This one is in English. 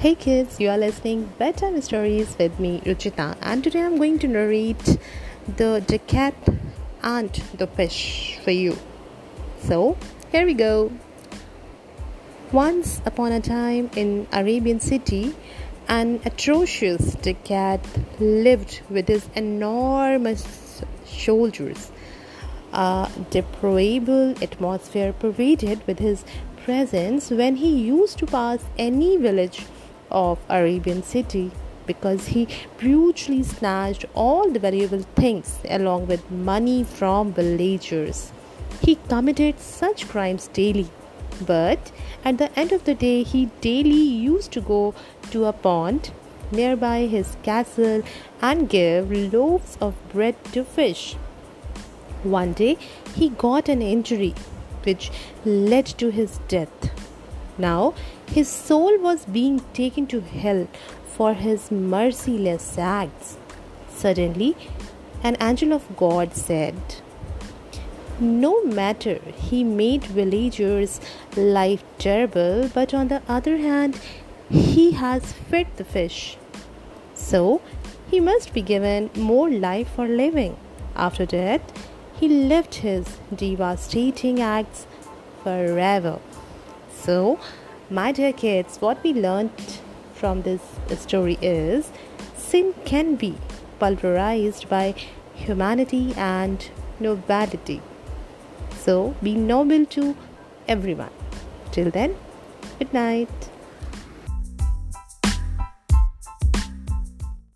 Hey kids, you are listening Bedtime Stories with me, Ruchita, and today I'm going to narrate the, cat and the fish for you. So, here we go. Once upon a time in Arabian city, an atrocious cat lived with his enormous shoulders. A deplorable atmosphere pervaded with his presence when he used to pass any village of Arabian city because he brutally snatched all the valuable things along with money from villagers. He committed such crimes daily, but at the end of the day, he daily used to go to a pond nearby his castle and give loaves of bread to fish. One day, he got an injury which led to his death. Now his soul was being taken to hell for his merciless acts. Suddenly, an angel of God said, No matter he made villagers' life terrible, but on the other hand, he has fed the fish. So, he must be given more life for living. After that, he left his devastating acts forever. So, my dear kids, what we learned from this story is sin can be pulverized by humanity and nobility. So, be noble to everyone. Till then, good night.